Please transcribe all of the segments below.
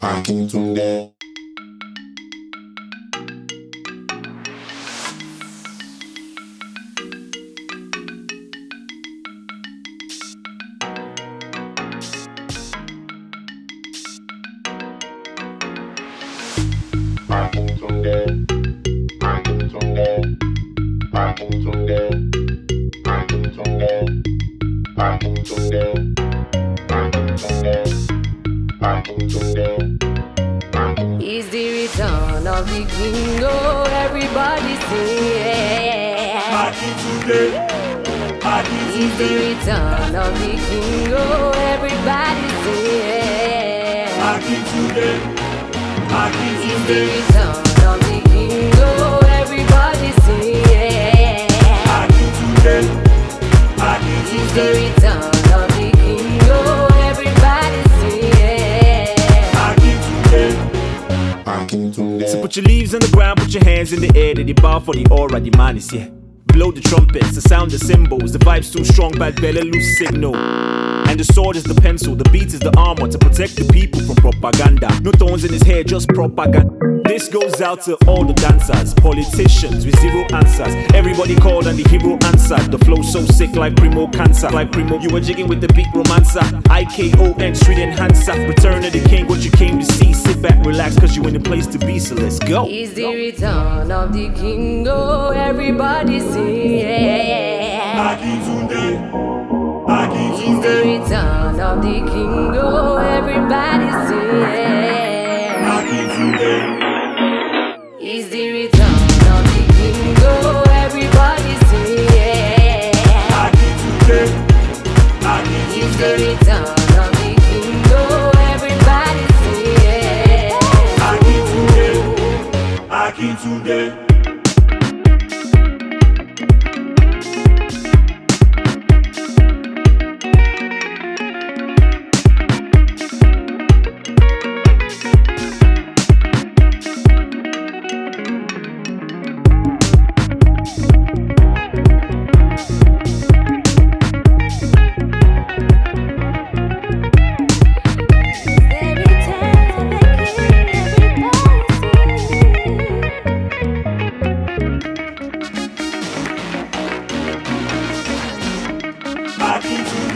I came today. sing, everybody sing. Party today, party today. It's the return of the king, everybody sing. Party today, party today. It's the return of the king, everybody sing. Party today, party today. It's the return. So put your leaves on the ground, put your hands in the air, then you bow for the aura, the man is here. Blow the trumpets, the sound the cymbals, the vibe's too strong, bad belly lose signal. And the sword is the pencil, the beat is the armor to protect the people from propaganda. No thorns in his hair, just propaganda. This goes out to all the dancers, politicians with zero answers. Everybody called and the hero answered. The flow so sick like primo cancer. Like primo, you were jigging with the beat romancer. IKON street enhancer. Return of the king, what you came to see. Sit back, relax, cause you in the place to be, so let's go. It's the return of the king, oh, everybody sing. Akíntúndé, It's the return of the king, oh, everybody sing. Akíntúndé, It's the return of the king, oh, everybody sing. Akíntúndé, It's the return of the king, oh, everybody sing.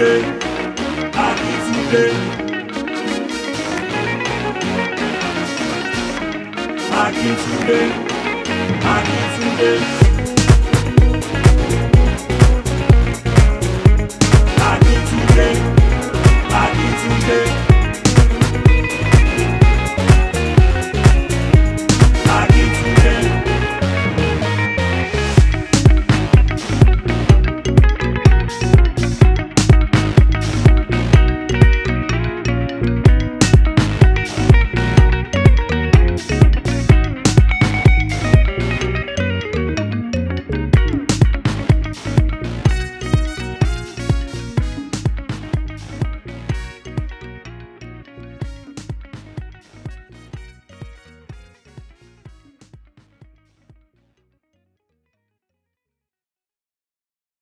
I I need today. I need today. I need today.